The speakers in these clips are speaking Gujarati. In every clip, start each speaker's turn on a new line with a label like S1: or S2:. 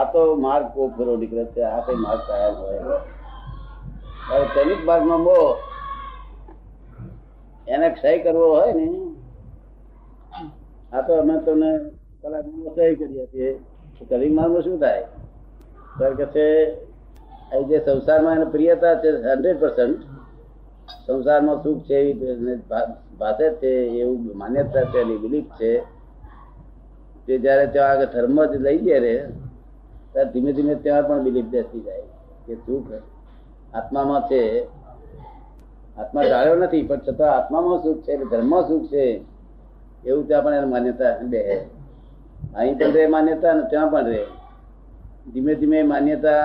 S1: આ તો માર્ગ કોફરો નીકળે છે, આ કઈ માર્ગ કાયમ હોય. હવે ક્રમિક માર્ગમાં બો એને ક્ષય કરવો હોય ને, આ તો અમે તમને કલાકમાં ક્ષય તો માર્ગ માર્ગમાં શું થાય? કારણ કે છે જે સંસારમાં એને પ્રિયતા છે, હંડ્રેડ પર્સન્ટ સંસારમાં સુખ છે એવી ભાષે છે, એવું માન્યતા છે, એની બિલીફ છે. તે જયારે ત્યાં આગળ ધર્મ જ લઈ ગયા રે ત્યારે ધીમે ધીમે ત્યાં પણ બિલીફ બેસી જાય કે સુખ આત્મામાં છે. આત્મા ડાળ્યો નથી, પણ છતાં આત્મામાં સુખ છે એટલે ધર્મમાં સુખ છે. એવું ત્યાં પણ એને માન્યતા બે અહીં પણ રે માન્યતા અને ત્યાં પણ રે ધીમે ધીમે માન્યતા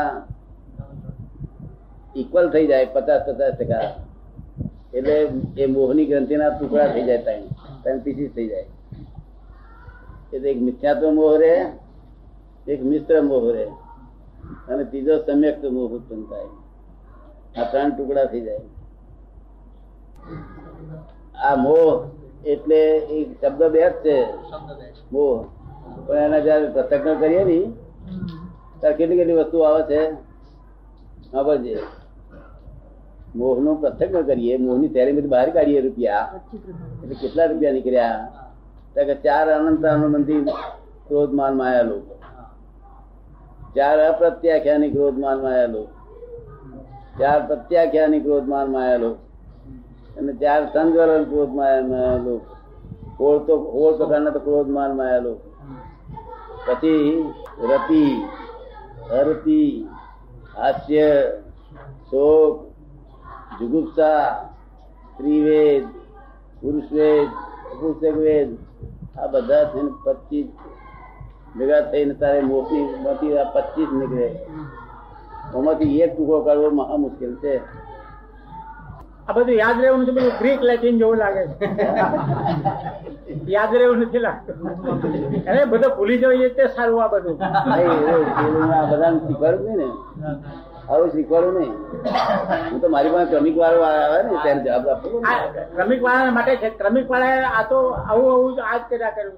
S1: ઇક્વલ થઈ જાય, પચાસ પચાસ ટકા. એટલે એ મોહની ગ્રંથિના ટુકડા થઈ જાય ત્યાં ત્રણ પીસીસ થઈ જાય. એટલે એક મિથ્યાત્વ મોહ રે એક મિશ્ર મોહ રહે. અને ત્રીજો સમ્યક મોહ ઉત્પન્ન થાય. આ ત્રણ ટુકડા થઈ જાય. આ મોહ એટલે એ શબ્દ બે જ છે. મોહ. પણ એના જયારે પ્રત્યક્ષ કરીએ ને, ત્યારે કેટલી કેટલી વસ્તુ આવે છે? સમજે મોહનું પ્રત્યક્ષ કરીએ મોહની બધી બહાર કાઢીએ રૂપિયા. એટલે કેટલા રૂપિયા નીકળ્યા? કે ચાર અનંત અનુબંધી ક્રોધ માન માયા લોકો. ચાર અપ્રત્યાખ્યાની ક્રોધ માન માયા લોકો ચાર પ્રત્યાખ્યાની ક્રોધ માન માયા અને ચાર સંજ્વલન ક્રોધ માયા લોકો તો હોળ પ્રકારના તો ક્રોધ માન માયા લોકો પછી રતિ હરતી હાસ્ય, શોક, જુગુપ્સા સ્ત્રીવેદ પુરુષવેદ પુસ્તક આ બધા થઈને પચીસ ભેગા થઈને તારે મોટી માંથી પચીસ નીકળે. એમાંથી એક ટૂંકો કાઢવો મહા મુશ્કેલ છે.
S2: આ બધું યાદ રહેવું છે બધું ગ્રીક લેટિન જેવું લાગે છે. યાદ રહેવું નથી લાગતું અરે બધું ભૂલી જવું તે સારું આ બધું.
S1: આ બધાને શીખવાડું નહીં ને. આવું શીખવાડું નહીં. હું તો મારી પાસે ક્રમિક વાળો આવે ને ત્યારે જવાબ
S2: આપું ક્રમિક વાળા માટે છે. ક્રમિક વાળા આ તો આવું આવું આજ કર્યા કર્યું